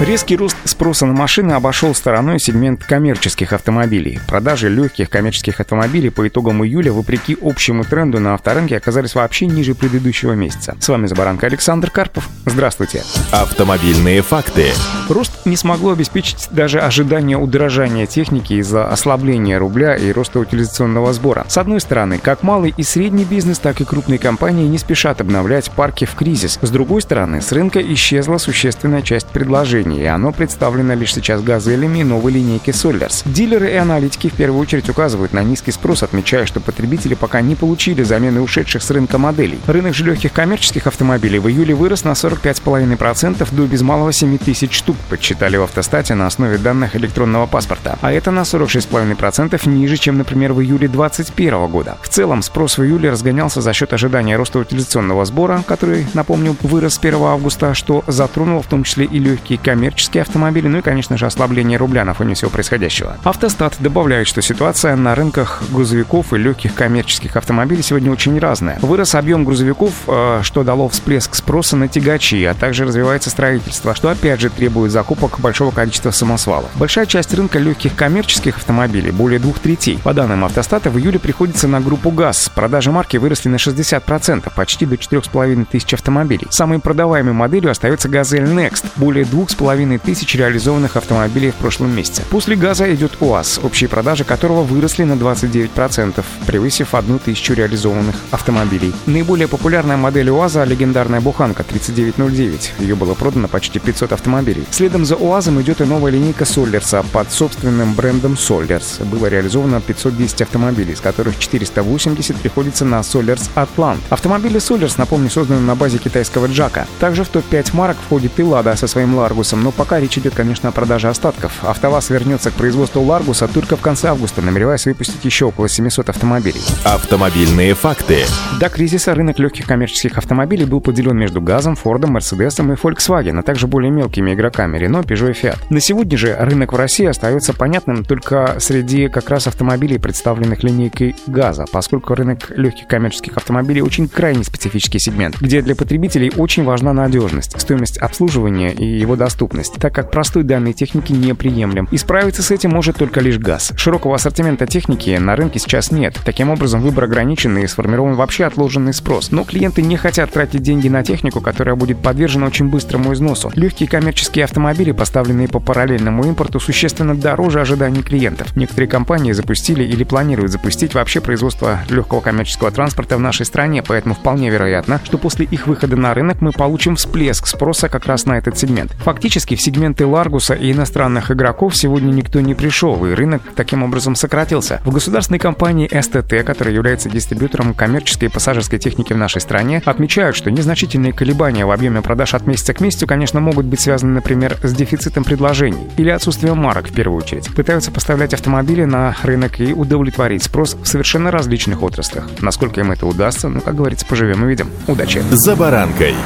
Резкий рост спроса на машины обошел стороной сегмент коммерческих автомобилей. Продажи легких коммерческих автомобилей по итогам июля, вопреки общему тренду на авторынке, оказались вообще ниже предыдущего месяца. С вами Забаранка Александр Карпов. Здравствуйте. Автомобильные факты. Рост не смогло обеспечить даже ожидание удорожания техники из-за ослабления рубля и роста утилизационного сбора. С одной стороны, как малый и средний бизнес, так и крупные компании не спешат обновлять парки в кризис. С другой стороны, с рынка исчезла существенная часть предложений и оно представлено лишь сейчас газелями новой линейки Solers. Дилеры и аналитики в первую очередь указывают на низкий спрос, отмечая, что потребители пока не получили замены ушедших с рынка моделей. Рынок же легких коммерческих автомобилей в июле вырос на 45,5% до без малого 7 тысяч штук, подсчитали в автостате на основе данных электронного паспорта. А это на 46,5% ниже, чем, например, в июле 2021 года. В целом, спрос в июле разгонялся за счет ожидания роста утилизационного сбора, который, напомню, вырос с 1 августа, что затронуло в том числе и легкие коммерческие коммерческие автомобили, ну и, конечно же, ослабление рубля на фоне всего происходящего. Автостат добавляет, что ситуация на рынках грузовиков и легких коммерческих автомобилей сегодня очень разная. Вырос объем грузовиков, э, что дало всплеск спроса на тягачи, а также развивается строительство, что опять же требует закупок большого количества самосвалов. Большая часть рынка легких коммерческих автомобилей, более двух третей. По данным автостата, в июле приходится на группу ГАЗ. Продажи марки выросли на 60%, почти до 4,5 тысяч автомобилей. Самой продаваемой моделью остается «Газель Next», более 2,5 половиной тысяч реализованных автомобилей в прошлом месяце. После газа идет УАЗ, общие продажи которого выросли на 29%, превысив одну тысячу реализованных автомобилей. Наиболее популярная модель УАЗа — легендарная буханка 3909. Ее было продано почти 500 автомобилей. Следом за УАЗом идет и новая линейка Соллерса под собственным брендом Соллерс. Было реализовано 510 автомобилей, из которых 480 приходится на Соллерс Атлант. Автомобили Соллерс, напомню, созданы на базе китайского Джака. Также в топ-5 марок входит и Лада со своим Ларгусом, но пока речь идет, конечно, о продаже остатков. АвтоВАЗ вернется к производству Ларгуса только в конце августа, намереваясь выпустить еще около 700 автомобилей. Автомобильные факты. До кризиса рынок легких коммерческих автомобилей был поделен между Газом, Фордом, Мерседесом и Volkswagen, а также более мелкими игроками Renault, Peugeot и Fiat. На сегодня же рынок в России остается понятным только среди как раз автомобилей, представленных линейкой Газа, поскольку рынок легких коммерческих автомобилей очень крайне специфический сегмент, где для потребителей очень важна надежность, стоимость обслуживания и его доступность доступность, так как простой данной техники неприемлем. И справиться с этим может только лишь газ. Широкого ассортимента техники на рынке сейчас нет. Таким образом, выбор ограничен и сформирован вообще отложенный спрос. Но клиенты не хотят тратить деньги на технику, которая будет подвержена очень быстрому износу. Легкие коммерческие автомобили, поставленные по параллельному импорту, существенно дороже ожиданий клиентов. Некоторые компании запустили или планируют запустить вообще производство легкого коммерческого транспорта в нашей стране, поэтому вполне вероятно, что после их выхода на рынок мы получим всплеск спроса как раз на этот сегмент. Фактически Фактически в сегменты Ларгуса и иностранных игроков сегодня никто не пришел, и рынок таким образом сократился. В государственной компании СТТ, которая является дистрибьютором коммерческой и пассажирской техники в нашей стране, отмечают, что незначительные колебания в объеме продаж от месяца к месяцу, конечно, могут быть связаны, например, с дефицитом предложений или отсутствием марок в первую очередь. Пытаются поставлять автомобили на рынок и удовлетворить спрос в совершенно различных отраслях. Насколько им это удастся, ну, как говорится, поживем и видим. Удачи! За баранкой!